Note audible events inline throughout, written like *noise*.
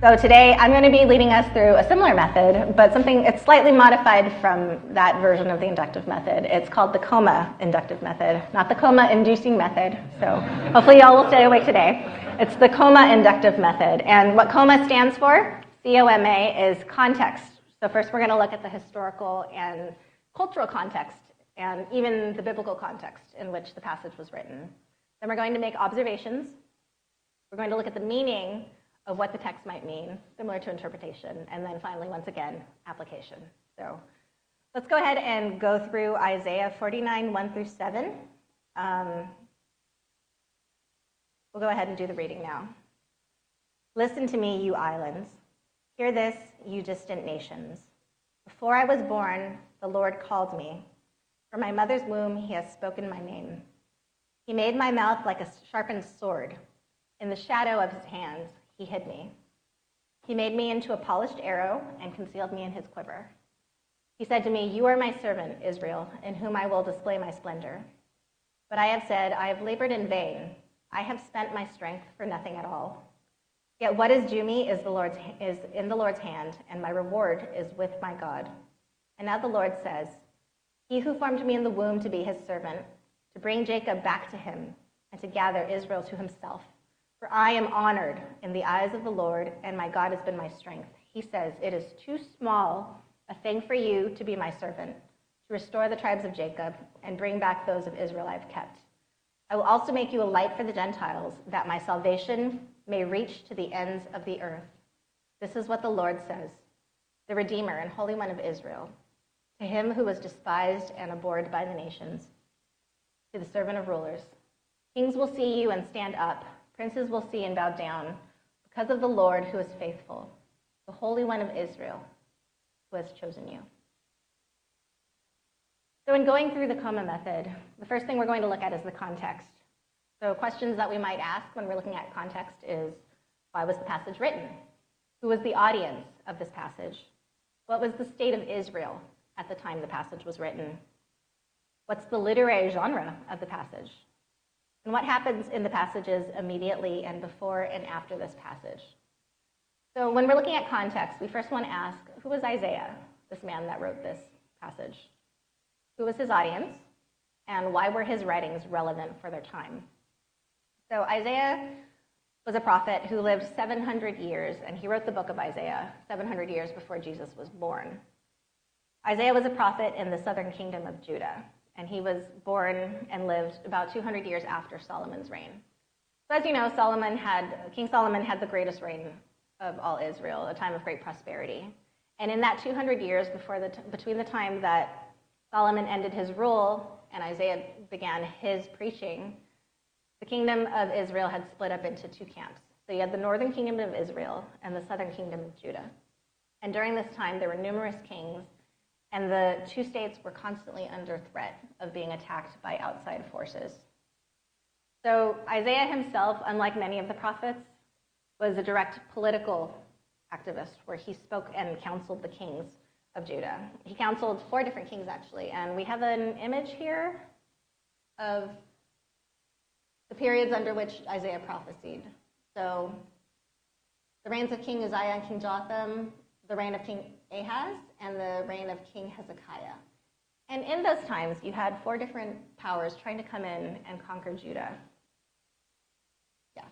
So today I'm going to be leading us through a similar method, but something it's slightly modified from that version of the inductive method. It's called the coma inductive method, not the coma inducing method. So hopefully y'all will stay awake today. It's the coma inductive method. And what coma stands for, C-O-M-A, is context. So first we're going to look at the historical and cultural context and even the biblical context in which the passage was written. Then we're going to make observations. We're going to look at the meaning of what the text might mean, similar to interpretation, and then finally, once again, application. So let's go ahead and go through Isaiah 49, 1 through 7. Um, we'll go ahead and do the reading now. Listen to me, you islands. Hear this, you distant nations. Before I was born, the Lord called me. From my mother's womb, he has spoken my name. He made my mouth like a sharpened sword. In the shadow of his hands, he hid me. He made me into a polished arrow and concealed me in his quiver. He said to me, You are my servant, Israel, in whom I will display my splendor. But I have said, I have labored in vain. I have spent my strength for nothing at all. Yet what is due me is, the Lord's, is in the Lord's hand, and my reward is with my God. And now the Lord says, He who formed me in the womb to be his servant, to bring Jacob back to him, and to gather Israel to himself. For I am honored in the eyes of the Lord, and my God has been my strength. He says, It is too small a thing for you to be my servant, to restore the tribes of Jacob and bring back those of Israel I've kept. I will also make you a light for the Gentiles, that my salvation may reach to the ends of the earth. This is what the Lord says, the Redeemer and Holy One of Israel, to him who was despised and abhorred by the nations, to the servant of rulers. Kings will see you and stand up Princes will see and bow down because of the Lord who is faithful, the Holy One of Israel who has chosen you. So, in going through the coma method, the first thing we're going to look at is the context. So, questions that we might ask when we're looking at context is why was the passage written? Who was the audience of this passage? What was the state of Israel at the time the passage was written? What's the literary genre of the passage? And what happens in the passages immediately and before and after this passage. So, when we're looking at context, we first want to ask who was Isaiah, this man that wrote this passage? Who was his audience? And why were his writings relevant for their time? So, Isaiah was a prophet who lived 700 years, and he wrote the book of Isaiah 700 years before Jesus was born. Isaiah was a prophet in the southern kingdom of Judah and he was born and lived about 200 years after Solomon's reign. So, as you know, Solomon had, King Solomon had the greatest reign of all Israel, a time of great prosperity. And in that 200 years before the t- between the time that Solomon ended his rule and Isaiah began his preaching, the kingdom of Israel had split up into two camps. So you had the northern kingdom of Israel and the southern kingdom of Judah. And during this time, there were numerous kings and the two states were constantly under threat of being attacked by outside forces. So Isaiah himself, unlike many of the prophets, was a direct political activist where he spoke and counseled the kings of Judah. He counseled four different kings, actually, and we have an image here of the periods under which Isaiah prophesied. So the reigns of King Uzziah and King Jotham, the reign of King Ahaz and the reign of King Hezekiah. And in those times, you had four different powers trying to come in and conquer Judah. Yeah.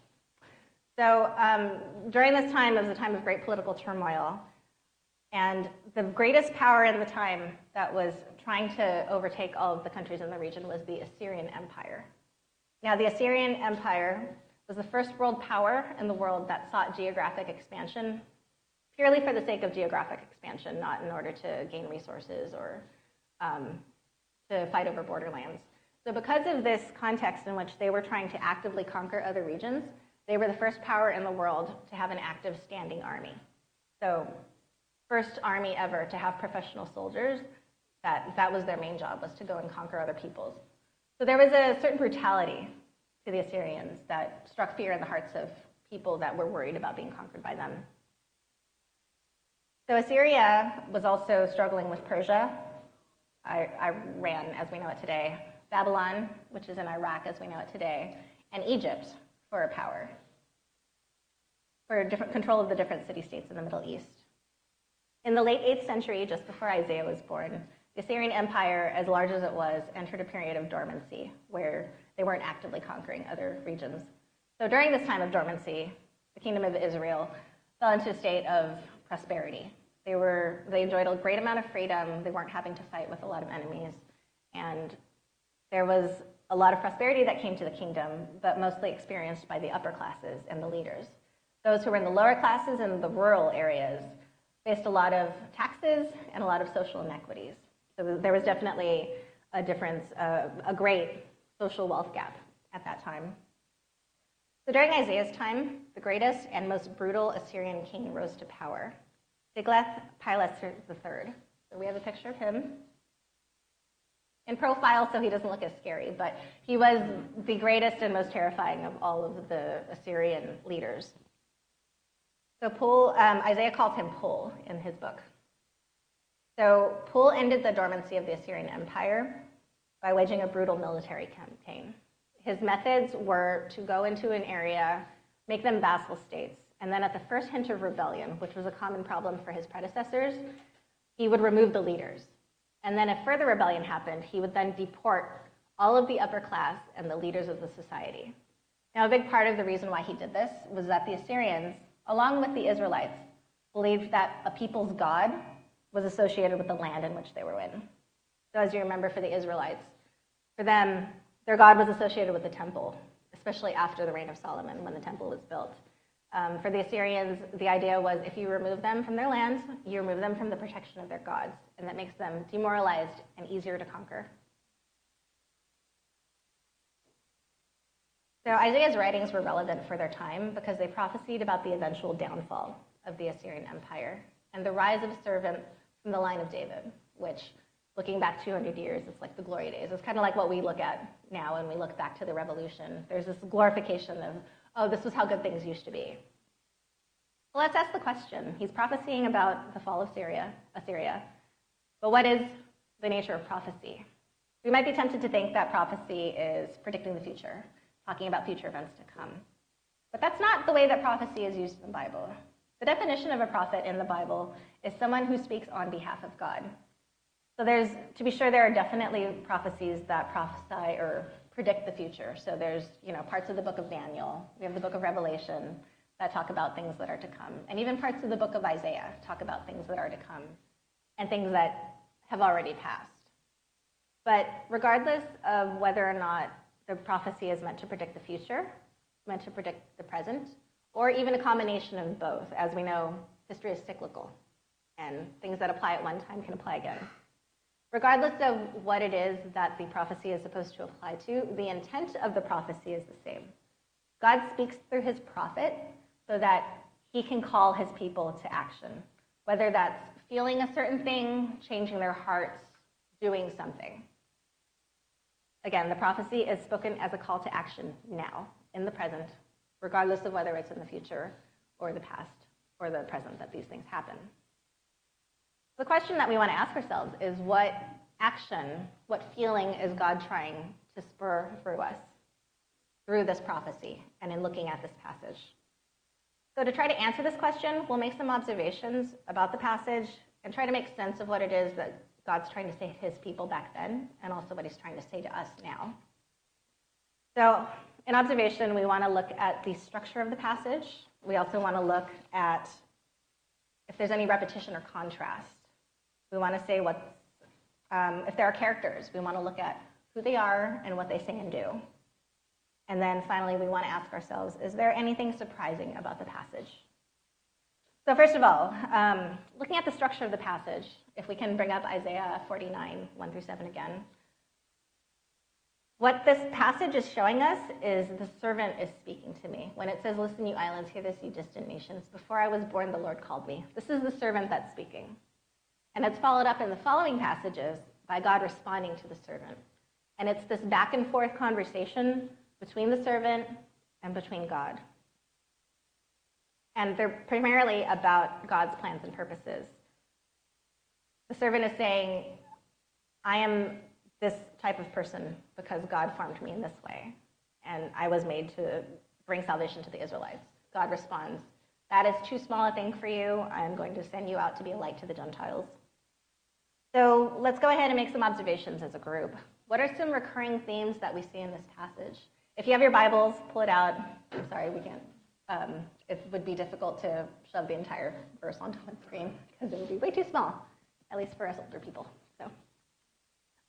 So um, during this time, it was a time of great political turmoil. And the greatest power in the time that was trying to overtake all of the countries in the region was the Assyrian Empire. Now, the Assyrian Empire was the first world power in the world that sought geographic expansion purely for the sake of geographic expansion, not in order to gain resources or um, to fight over borderlands. So, because of this context in which they were trying to actively conquer other regions, they were the first power in the world to have an active standing army. So, first army ever to have professional soldiers that that was their main job was to go and conquer other peoples. So there was a certain brutality to the Assyrians that struck fear in the hearts of people that were worried about being conquered by them. So Assyria was also struggling with Persia, Iran as we know it today, Babylon, which is in Iraq as we know it today, and Egypt for power. for control of the different city states in the Middle East. In the late 8th century, just before Isaiah was born, the Assyrian Empire, as large as it was, entered a period of dormancy where they weren't actively conquering other regions. So during this time of dormancy, the kingdom of Israel fell into a state of prosperity. They, were, they enjoyed a great amount of freedom, they weren't having to fight with a lot of enemies, and there was a lot of prosperity that came to the kingdom, but mostly experienced by the upper classes and the leaders. Those who were in the lower classes and the rural areas faced a lot of taxes and a lot of social inequities. So there was definitely a difference, uh, a great social wealth gap at that time. So during Isaiah's time, the greatest and most brutal Assyrian king rose to power, Tiglath-Pileser III. So we have a picture of him in profile, so he doesn't look as scary, but he was the greatest and most terrifying of all of the Assyrian leaders. So Pul, um, Isaiah calls him Pul in his book. So Pul ended the dormancy of the Assyrian Empire by waging a brutal military campaign. His methods were to go into an area, make them vassal states, and then at the first hint of rebellion, which was a common problem for his predecessors, he would remove the leaders. And then if further rebellion happened, he would then deport all of the upper class and the leaders of the society. Now, a big part of the reason why he did this was that the Assyrians along with the Israelites, believed that a people's God was associated with the land in which they were in. So, as you remember, for the Israelites, for them, their God was associated with the temple, especially after the reign of Solomon when the temple was built. Um, for the Assyrians, the idea was if you remove them from their lands, you remove them from the protection of their gods, and that makes them demoralized and easier to conquer. So Isaiah's writings were relevant for their time because they prophesied about the eventual downfall of the Assyrian Empire and the rise of a servant from the line of David, which, looking back 200 years, it's like the glory days. It's kind of like what we look at now when we look back to the revolution. There's this glorification of, oh, this was how good things used to be. Well, let's ask the question. He's prophesying about the fall of Syria, Assyria. But what is the nature of prophecy? We might be tempted to think that prophecy is predicting the future talking about future events to come. But that's not the way that prophecy is used in the Bible. The definition of a prophet in the Bible is someone who speaks on behalf of God. So there's, to be sure, there are definitely prophecies that prophesy or predict the future. So there's, you know, parts of the book of Daniel. We have the book of Revelation that talk about things that are to come. And even parts of the book of Isaiah talk about things that are to come and things that have already passed. But regardless of whether or not the prophecy is meant to predict the future, meant to predict the present, or even a combination of both. As we know, history is cyclical, and things that apply at one time can apply again. Regardless of what it is that the prophecy is supposed to apply to, the intent of the prophecy is the same. God speaks through his prophet so that he can call his people to action, whether that's feeling a certain thing, changing their hearts, doing something. Again, the prophecy is spoken as a call to action now, in the present, regardless of whether it's in the future or the past or the present that these things happen. The question that we want to ask ourselves is what action, what feeling is God trying to spur through us through this prophecy and in looking at this passage? So, to try to answer this question, we'll make some observations about the passage and try to make sense of what it is that God's trying to say to his people back then, and also what he's trying to say to us now. So, in observation, we want to look at the structure of the passage. We also want to look at if there's any repetition or contrast. We want to say what, um, if there are characters, we want to look at who they are and what they say and do. And then finally, we want to ask ourselves is there anything surprising about the passage? So, first of all, um, looking at the structure of the passage, if we can bring up Isaiah 49, 1 through 7 again. What this passage is showing us is the servant is speaking to me. When it says, Listen, you islands, hear this, you distant nations. Before I was born, the Lord called me. This is the servant that's speaking. And it's followed up in the following passages by God responding to the servant. And it's this back and forth conversation between the servant and between God. And they're primarily about God's plans and purposes. The servant is saying, I am this type of person because God formed me in this way. And I was made to bring salvation to the Israelites. God responds, that is too small a thing for you. I'm going to send you out to be a light to the Gentiles. So let's go ahead and make some observations as a group. What are some recurring themes that we see in this passage? If you have your Bibles, pull it out. I'm sorry, we can't. Um, it would be difficult to shove the entire verse onto one screen because it would be way too small, at least for us older people. So,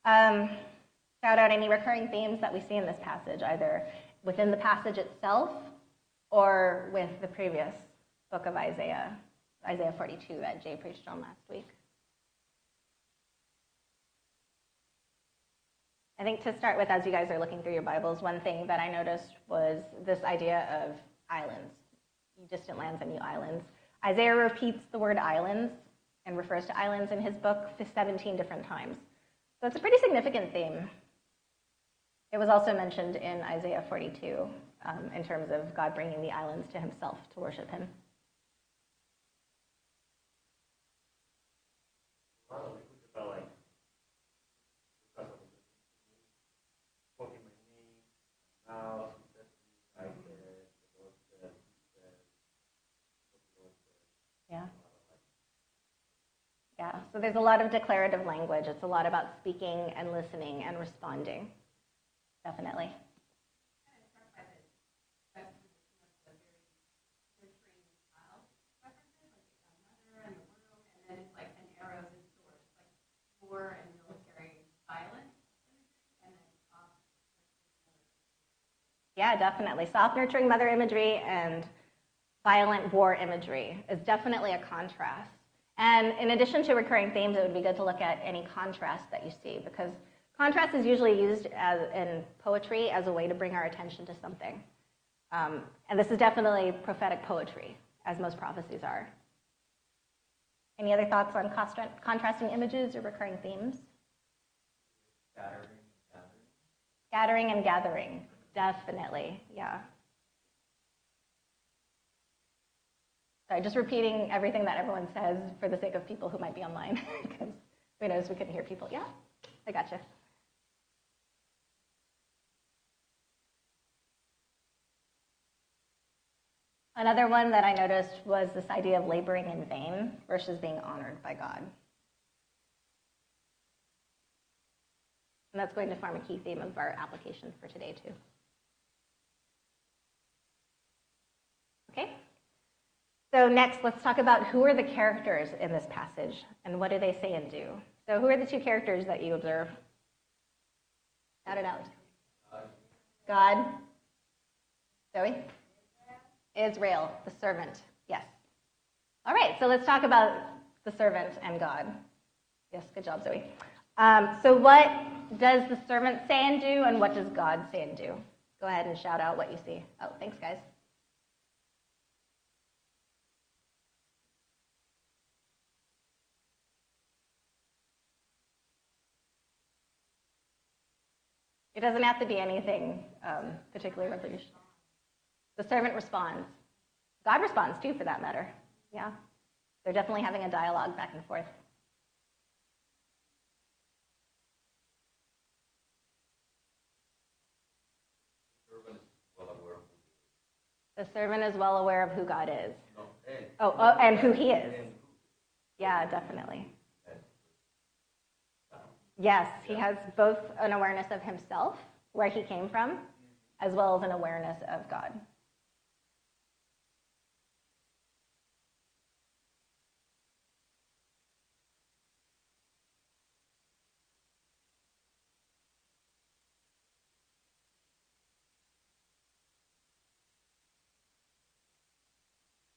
um, shout out any recurring themes that we see in this passage, either within the passage itself or with the previous book of Isaiah, Isaiah 42 that Jay preached on last week. I think to start with, as you guys are looking through your Bibles, one thing that I noticed was this idea of islands, distant lands and new islands. Isaiah repeats the word islands and refers to islands in his book 17 different times. So it's a pretty significant theme. It was also mentioned in Isaiah 42 um, in terms of God bringing the islands to himself to worship him. Yeah. Yeah, so there's a lot of declarative language. It's a lot about speaking and listening and responding. Definitely. Yeah, definitely. Soft nurturing mother imagery and violent war imagery is definitely a contrast. And in addition to recurring themes, it would be good to look at any contrast that you see because contrast is usually used as, in poetry as a way to bring our attention to something. Um, and this is definitely prophetic poetry, as most prophecies are. Any other thoughts on contrasting images or recurring themes? Scattering, gathering. Scattering and gathering, definitely, yeah. Sorry, just repeating everything that everyone says for the sake of people who might be online, *laughs* because who knows, we couldn't hear people. Yeah, I gotcha. Another one that I noticed was this idea of laboring in vain versus being honored by God. And that's going to form a key theme of our application for today, too. Okay? So, next, let's talk about who are the characters in this passage and what do they say and do. So, who are the two characters that you observe? Shout it out. God. Zoe? Israel, the servant. Yes. All right, so let's talk about the servant and God. Yes, good job, Zoe. Um, so, what does the servant say and do, and what does God say and do? Go ahead and shout out what you see. Oh, thanks, guys. It doesn't have to be anything um, particularly revolutionary. The servant responds. God responds too, for that matter. Yeah. They're definitely having a dialogue back and forth. The servant is well aware of who God is. Oh, oh and who he is. Yeah, definitely. Yes, he has both an awareness of himself, where he came from, as well as an awareness of God.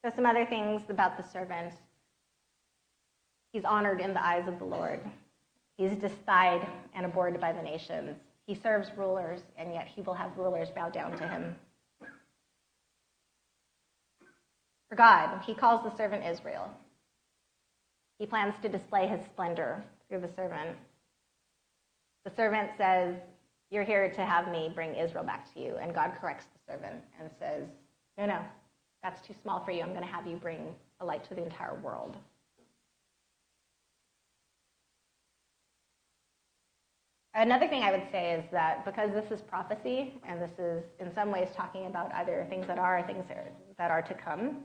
So, some other things about the servant. He's honored in the eyes of the Lord. He's despised and abhorred by the nations. He serves rulers, and yet he will have rulers bow down to him. For God, he calls the servant Israel. He plans to display his splendor through the servant. The servant says, You're here to have me bring Israel back to you. And God corrects the servant and says, No, no, that's too small for you. I'm going to have you bring a light to the entire world. Another thing I would say is that because this is prophecy, and this is in some ways talking about either things that are or things that are to come,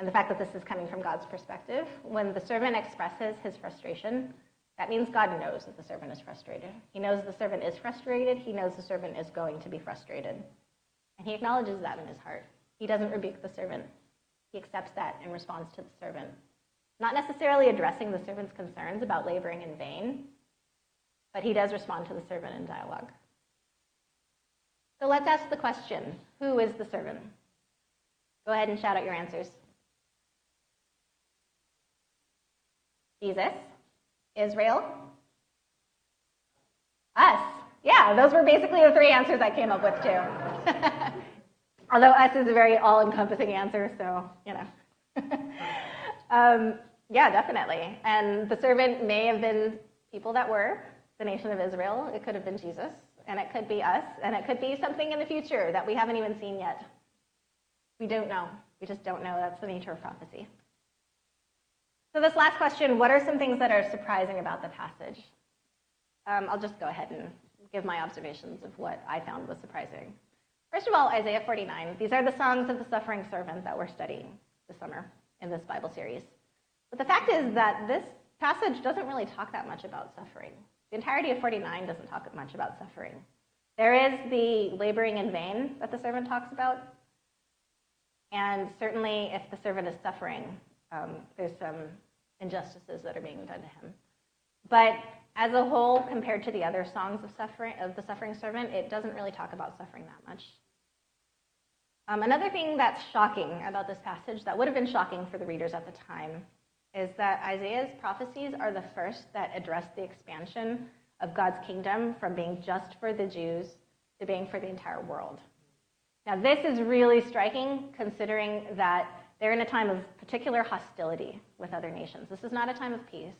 and the fact that this is coming from God's perspective. When the servant expresses his frustration, that means God knows that the servant is frustrated. He knows the servant is frustrated. He knows the servant is going to be frustrated. And he acknowledges that in his heart. He doesn't rebuke the servant, he accepts that and responds to the servant. Not necessarily addressing the servant's concerns about laboring in vain, but he does respond to the servant in dialogue. So let's ask the question who is the servant? Go ahead and shout out your answers. Jesus, Israel, us. Yeah, those were basically the three answers I came up with, too. *laughs* Although us is a very all encompassing answer, so, you know. *laughs* um, yeah, definitely. And the servant may have been people that were the nation of Israel, it could have been Jesus, and it could be us, and it could be something in the future that we haven't even seen yet. We don't know. We just don't know. That's the nature of prophecy. So, this last question what are some things that are surprising about the passage? Um, I'll just go ahead and give my observations of what I found was surprising. First of all, Isaiah 49. These are the songs of the suffering servant that we're studying this summer in this Bible series. But the fact is that this passage doesn't really talk that much about suffering. The entirety of 49 doesn't talk much about suffering. There is the laboring in vain that the servant talks about. And certainly, if the servant is suffering, um, there's some injustices that are being done to him. But as a whole, compared to the other songs of suffering of the suffering servant, it doesn't really talk about suffering that much. Um, another thing that's shocking about this passage, that would have been shocking for the readers at the time, is that Isaiah's prophecies are the first that address the expansion of God's kingdom from being just for the Jews to being for the entire world. Now, this is really striking considering that they're in a time of particular hostility with other nations. This is not a time of peace.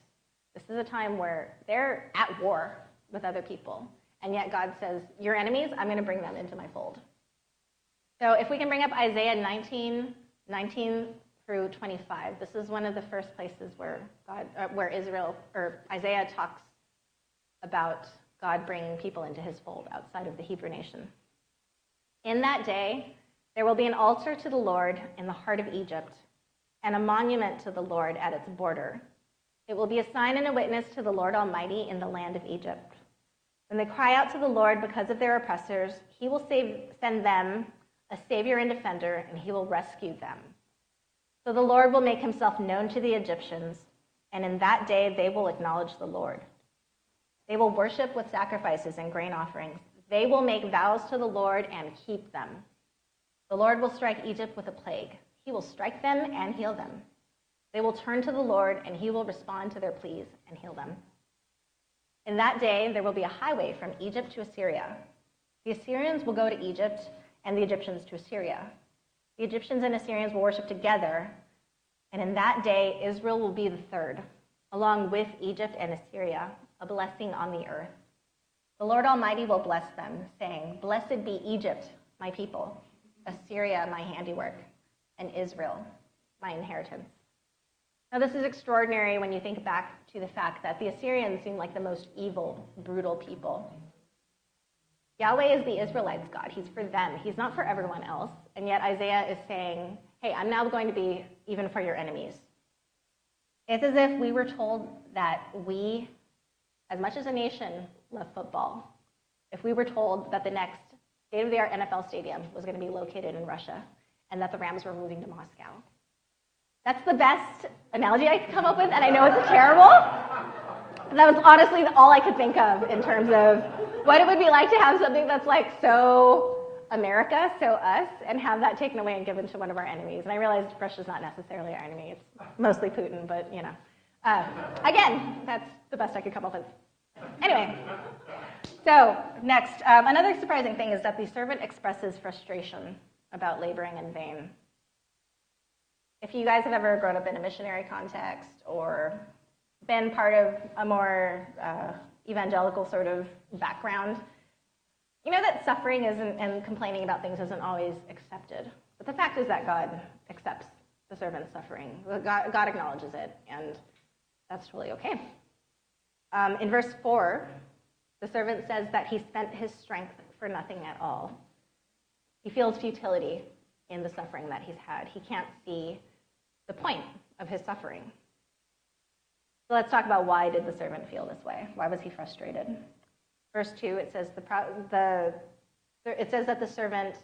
This is a time where they're at war with other people. And yet God says, Your enemies, I'm going to bring them into my fold. So if we can bring up Isaiah 19, 19 through 25. This is one of the first places where God, uh, where Israel or Isaiah talks about God bringing people into His fold outside of the Hebrew nation. In that day, there will be an altar to the Lord in the heart of Egypt, and a monument to the Lord at its border. It will be a sign and a witness to the Lord Almighty in the land of Egypt. When they cry out to the Lord because of their oppressors, He will save, send them a Savior and defender, and He will rescue them. So the Lord will make himself known to the Egyptians, and in that day they will acknowledge the Lord. They will worship with sacrifices and grain offerings. They will make vows to the Lord and keep them. The Lord will strike Egypt with a plague. He will strike them and heal them. They will turn to the Lord, and he will respond to their pleas and heal them. In that day, there will be a highway from Egypt to Assyria. The Assyrians will go to Egypt, and the Egyptians to Assyria. The Egyptians and Assyrians will worship together, and in that day, Israel will be the third, along with Egypt and Assyria, a blessing on the earth. The Lord Almighty will bless them, saying, Blessed be Egypt, my people, Assyria, my handiwork, and Israel, my inheritance. Now, this is extraordinary when you think back to the fact that the Assyrians seem like the most evil, brutal people. Yahweh is the Israelites' God. He's for them, He's not for everyone else. And yet Isaiah is saying, hey, I'm now going to be even for your enemies. It's as if we were told that we, as much as a nation, love football. If we were told that the next state of the art NFL stadium was going to be located in Russia and that the Rams were moving to Moscow. That's the best analogy I could come up with, and I know it's terrible. That was honestly all I could think of in terms of what it would be like to have something that's like so America, so us, and have that taken away and given to one of our enemies. And I realized Russia's not necessarily our enemy, it's mostly Putin, but you know. Uh, again, that's the best I could come up with. Anyway, so next, um, another surprising thing is that the servant expresses frustration about laboring in vain. If you guys have ever grown up in a missionary context or been part of a more uh, evangelical sort of background, you know that suffering isn't, and complaining about things isn't always accepted. But the fact is that God accepts the servant's suffering. God, God acknowledges it, and that's totally okay. Um, in verse 4, the servant says that he spent his strength for nothing at all. He feels futility in the suffering that he's had. He can't see the point of his suffering. So let's talk about why did the servant feel this way? Why was he frustrated? Verse 2, it says, the, the, it says that the servant,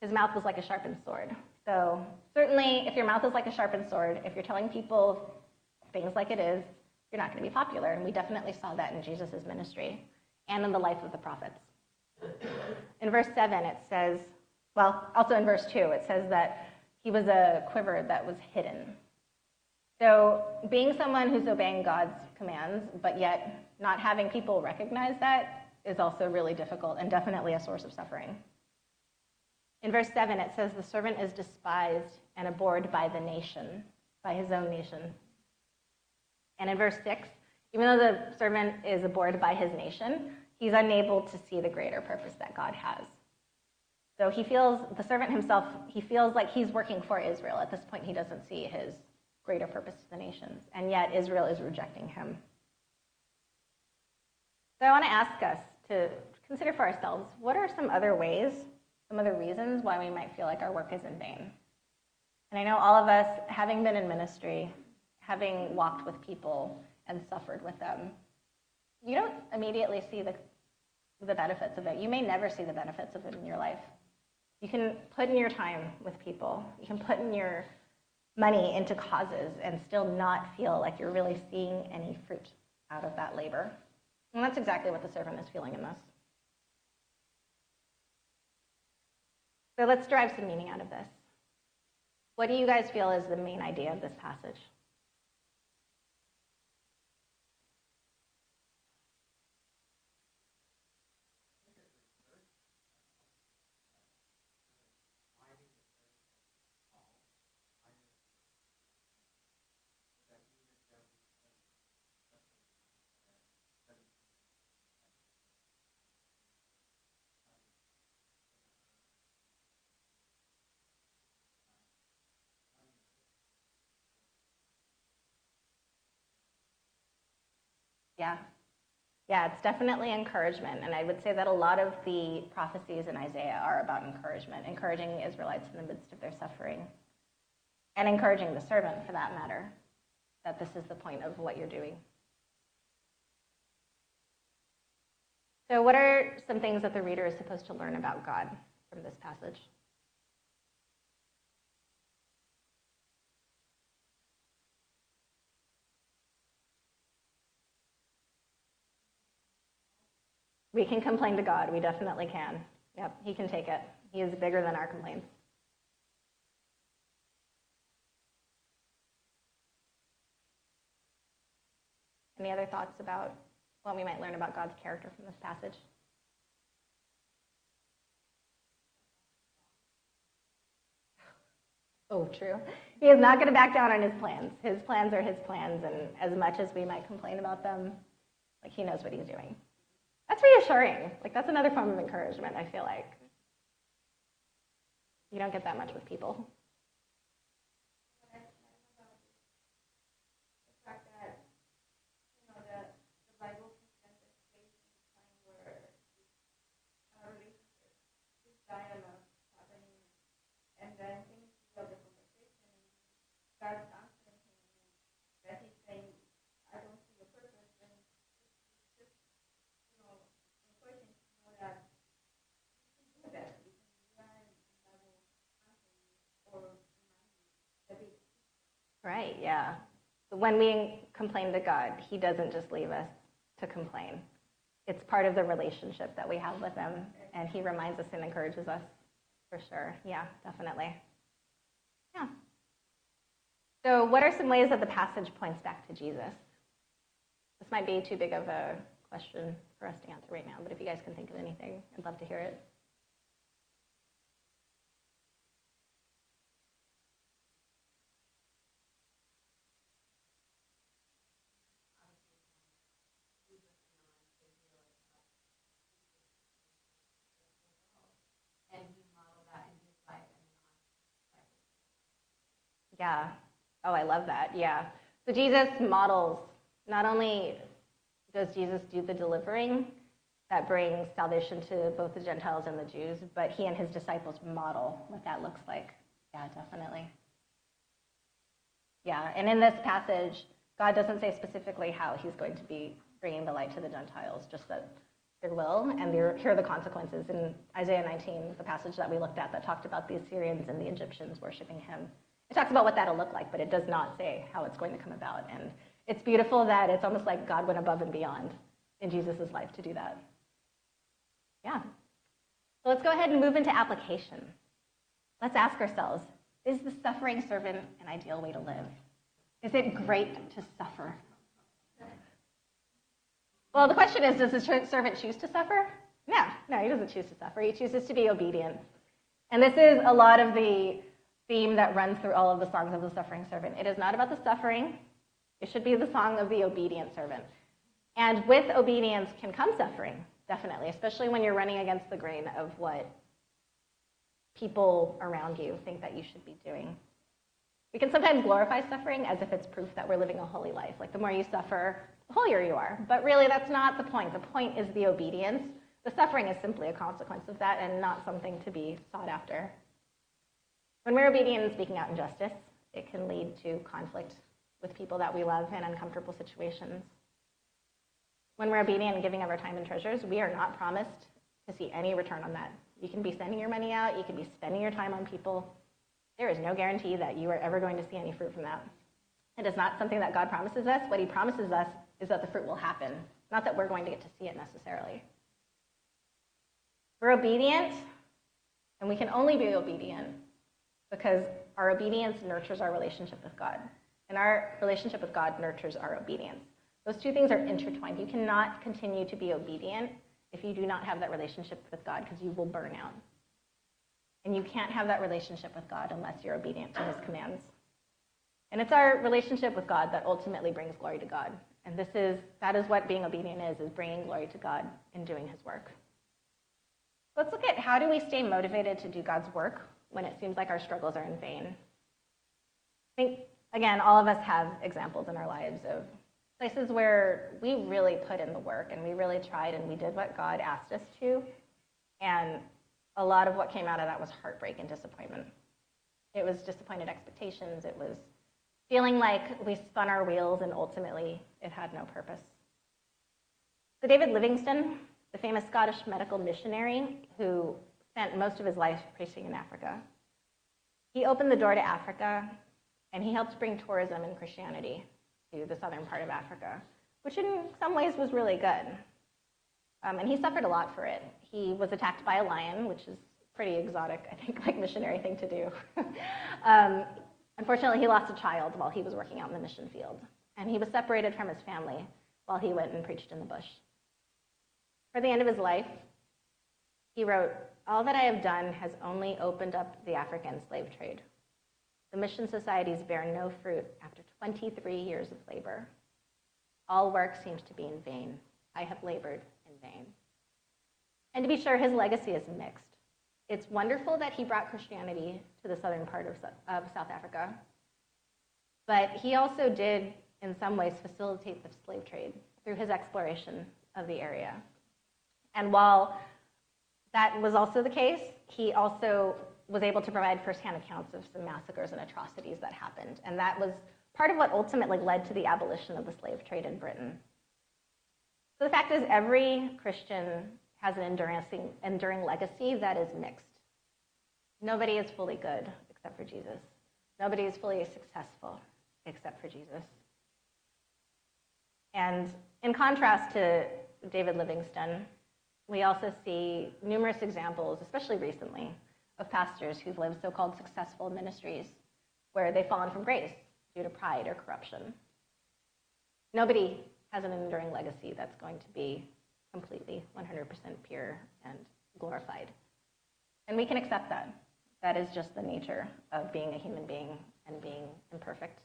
his mouth was like a sharpened sword. So certainly, if your mouth is like a sharpened sword, if you're telling people things like it is, you're not going to be popular. And we definitely saw that in Jesus' ministry and in the life of the prophets. In verse 7, it says, well, also in verse 2, it says that he was a quiver that was hidden. So, being someone who's obeying God's commands, but yet not having people recognize that is also really difficult and definitely a source of suffering. In verse 7, it says, The servant is despised and abhorred by the nation, by his own nation. And in verse 6, even though the servant is abhorred by his nation, he's unable to see the greater purpose that God has. So he feels, the servant himself, he feels like he's working for Israel. At this point, he doesn't see his greater purpose to the nations. And yet, Israel is rejecting him. So I want to ask us to consider for ourselves what are some other ways, some other reasons why we might feel like our work is in vain? And I know all of us, having been in ministry, having walked with people and suffered with them, you don't immediately see the, the benefits of it. You may never see the benefits of it in your life. You can put in your time with people, you can put in your money into causes and still not feel like you're really seeing any fruit out of that labor. And that's exactly what the servant is feeling in this. So let's derive some meaning out of this. What do you guys feel is the main idea of this passage? Yeah. Yeah, it's definitely encouragement. And I would say that a lot of the prophecies in Isaiah are about encouragement, encouraging the Israelites in the midst of their suffering, and encouraging the servant, for that matter, that this is the point of what you're doing. So, what are some things that the reader is supposed to learn about God from this passage? We can complain to God. We definitely can. Yep, He can take it. He is bigger than our complaints. Any other thoughts about what we might learn about God's character from this passage? Oh, true. He is not going to back down on his plans. His plans are his plans, and as much as we might complain about them, like he knows what he's doing. That's reassuring. Like that's another form of encouragement, I feel like. You don't get that much with people. Right, yeah. When we complain to God, He doesn't just leave us to complain. It's part of the relationship that we have with Him, and He reminds us and encourages us for sure. Yeah, definitely. Yeah. So, what are some ways that the passage points back to Jesus? This might be too big of a question for us to answer right now, but if you guys can think of anything, I'd love to hear it. Yeah. Oh, I love that. Yeah. So Jesus models, not only does Jesus do the delivering that brings salvation to both the Gentiles and the Jews, but he and his disciples model what that looks like. Yeah, definitely. Yeah, and in this passage, God doesn't say specifically how he's going to be bringing the light to the Gentiles, just that there will, and there, here are the consequences. In Isaiah 19, the passage that we looked at that talked about the Assyrians and the Egyptians worshiping him, it talks about what that'll look like, but it does not say how it's going to come about. And it's beautiful that it's almost like God went above and beyond in Jesus' life to do that. Yeah. So let's go ahead and move into application. Let's ask ourselves is the suffering servant an ideal way to live? Is it great to suffer? Well, the question is does the servant choose to suffer? No, no, he doesn't choose to suffer. He chooses to be obedient. And this is a lot of the theme that runs through all of the songs of the suffering servant. It is not about the suffering, it should be the song of the obedient servant. And with obedience can come suffering, definitely, especially when you're running against the grain of what people around you think that you should be doing. We can sometimes glorify suffering as if it's proof that we're living a holy life. Like the more you suffer, the holier you are. But really, that's not the point. The point is the obedience. The suffering is simply a consequence of that and not something to be sought after. When we're obedient and speaking out injustice, it can lead to conflict with people that we love in uncomfortable situations. When we're obedient and giving of our time and treasures, we are not promised to see any return on that. You can be sending your money out, you can be spending your time on people. There is no guarantee that you are ever going to see any fruit from that. It is not something that God promises us. What He promises us is that the fruit will happen, not that we're going to get to see it necessarily. We're obedient, and we can only be obedient because our obedience nurtures our relationship with God. And our relationship with God nurtures our obedience. Those two things are intertwined. You cannot continue to be obedient if you do not have that relationship with God because you will burn out. And you can't have that relationship with God unless you're obedient to his commands. And it's our relationship with God that ultimately brings glory to God. And this is that is what being obedient is, is bringing glory to God in doing his work. Let's look at how do we stay motivated to do God's work when it seems like our struggles are in vain. I think again, all of us have examples in our lives of places where we really put in the work and we really tried and we did what God asked us to. And a lot of what came out of that was heartbreak and disappointment. It was disappointed expectations. It was feeling like we spun our wheels and ultimately it had no purpose. So, David Livingstone, the famous Scottish medical missionary who spent most of his life preaching in Africa, he opened the door to Africa and he helped bring tourism and Christianity to the southern part of Africa, which in some ways was really good. Um, and he suffered a lot for it. He was attacked by a lion, which is pretty exotic, I think, like missionary thing to do. *laughs* um, unfortunately, he lost a child while he was working out in the mission field, and he was separated from his family while he went and preached in the bush. For the end of his life, he wrote, All that I have done has only opened up the African slave trade. The mission societies bear no fruit after 23 years of labor. All work seems to be in vain. I have labored in vain. And to be sure, his legacy is mixed. It's wonderful that he brought Christianity to the southern part of, of South Africa, but he also did, in some ways, facilitate the slave trade through his exploration of the area. And while that was also the case, he also was able to provide firsthand accounts of some massacres and atrocities that happened. And that was part of what ultimately led to the abolition of the slave trade in Britain. So the fact is, every Christian has an enduring, enduring legacy that is mixed. Nobody is fully good except for Jesus. Nobody is fully successful except for Jesus. And in contrast to David Livingstone, we also see numerous examples, especially recently, of pastors who've lived so called successful ministries where they've fallen from grace due to pride or corruption. Nobody has an enduring legacy that's going to be completely 100% pure and glorified. And we can accept that. That is just the nature of being a human being and being imperfect.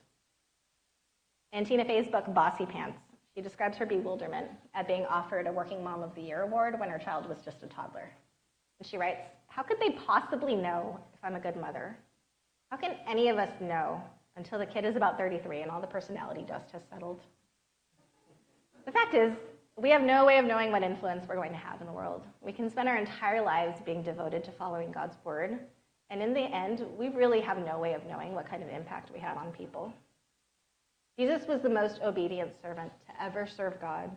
In Tina Fey's book, Bossypants, she describes her bewilderment at being offered a Working Mom of the Year award when her child was just a toddler. And she writes, How could they possibly know if I'm a good mother? How can any of us know until the kid is about 33 and all the personality dust has settled? The fact is, we have no way of knowing what influence we're going to have in the world. We can spend our entire lives being devoted to following God's word, and in the end, we really have no way of knowing what kind of impact we have on people. Jesus was the most obedient servant to ever serve God.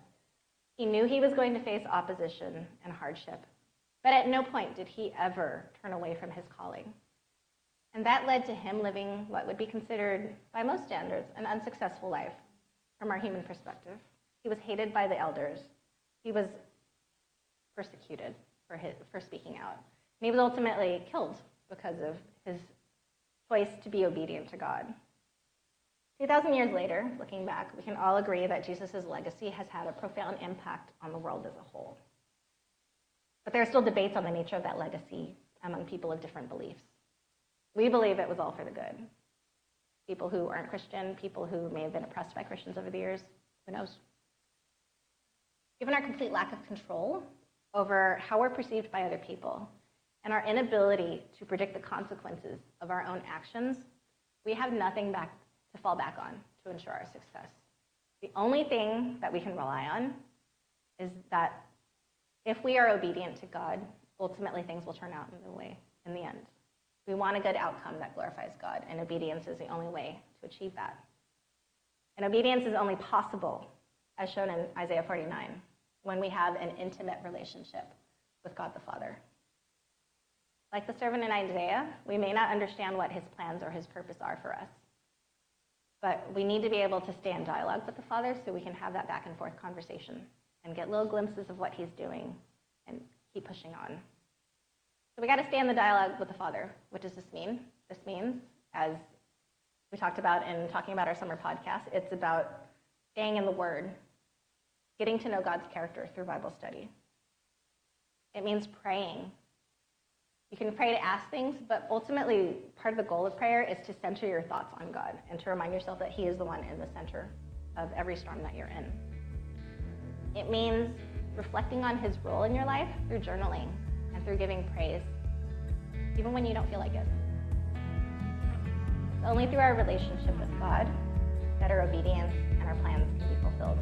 He knew he was going to face opposition and hardship, but at no point did he ever turn away from his calling. And that led to him living what would be considered, by most standards, an unsuccessful life from our human perspective. He was hated by the elders. He was persecuted for, his, for speaking out. And he was ultimately killed because of his choice to be obedient to God. 2,000 years later, looking back, we can all agree that Jesus' legacy has had a profound impact on the world as a whole. But there are still debates on the nature of that legacy among people of different beliefs. We believe it was all for the good. People who aren't Christian, people who may have been oppressed by Christians over the years, who knows? Given our complete lack of control over how we're perceived by other people and our inability to predict the consequences of our own actions, we have nothing back to fall back on to ensure our success. The only thing that we can rely on is that if we are obedient to God, ultimately things will turn out in the way in the end. We want a good outcome that glorifies God, and obedience is the only way to achieve that. And obedience is only possible, as shown in Isaiah 49, when we have an intimate relationship with God the Father. Like the servant in Isaiah, we may not understand what his plans or his purpose are for us. But we need to be able to stay in dialogue with the Father so we can have that back and forth conversation and get little glimpses of what he's doing and keep pushing on. So we got to stay in the dialogue with the Father. What does this mean? This means, as we talked about in talking about our summer podcast, it's about staying in the Word, getting to know God's character through Bible study. It means praying. You can pray to ask things, but ultimately, part of the goal of prayer is to center your thoughts on God and to remind yourself that He is the one in the center of every storm that you're in. It means reflecting on His role in your life through journaling and through giving praise, even when you don't feel like it. It's only through our relationship with God that our obedience and our plans can be fulfilled.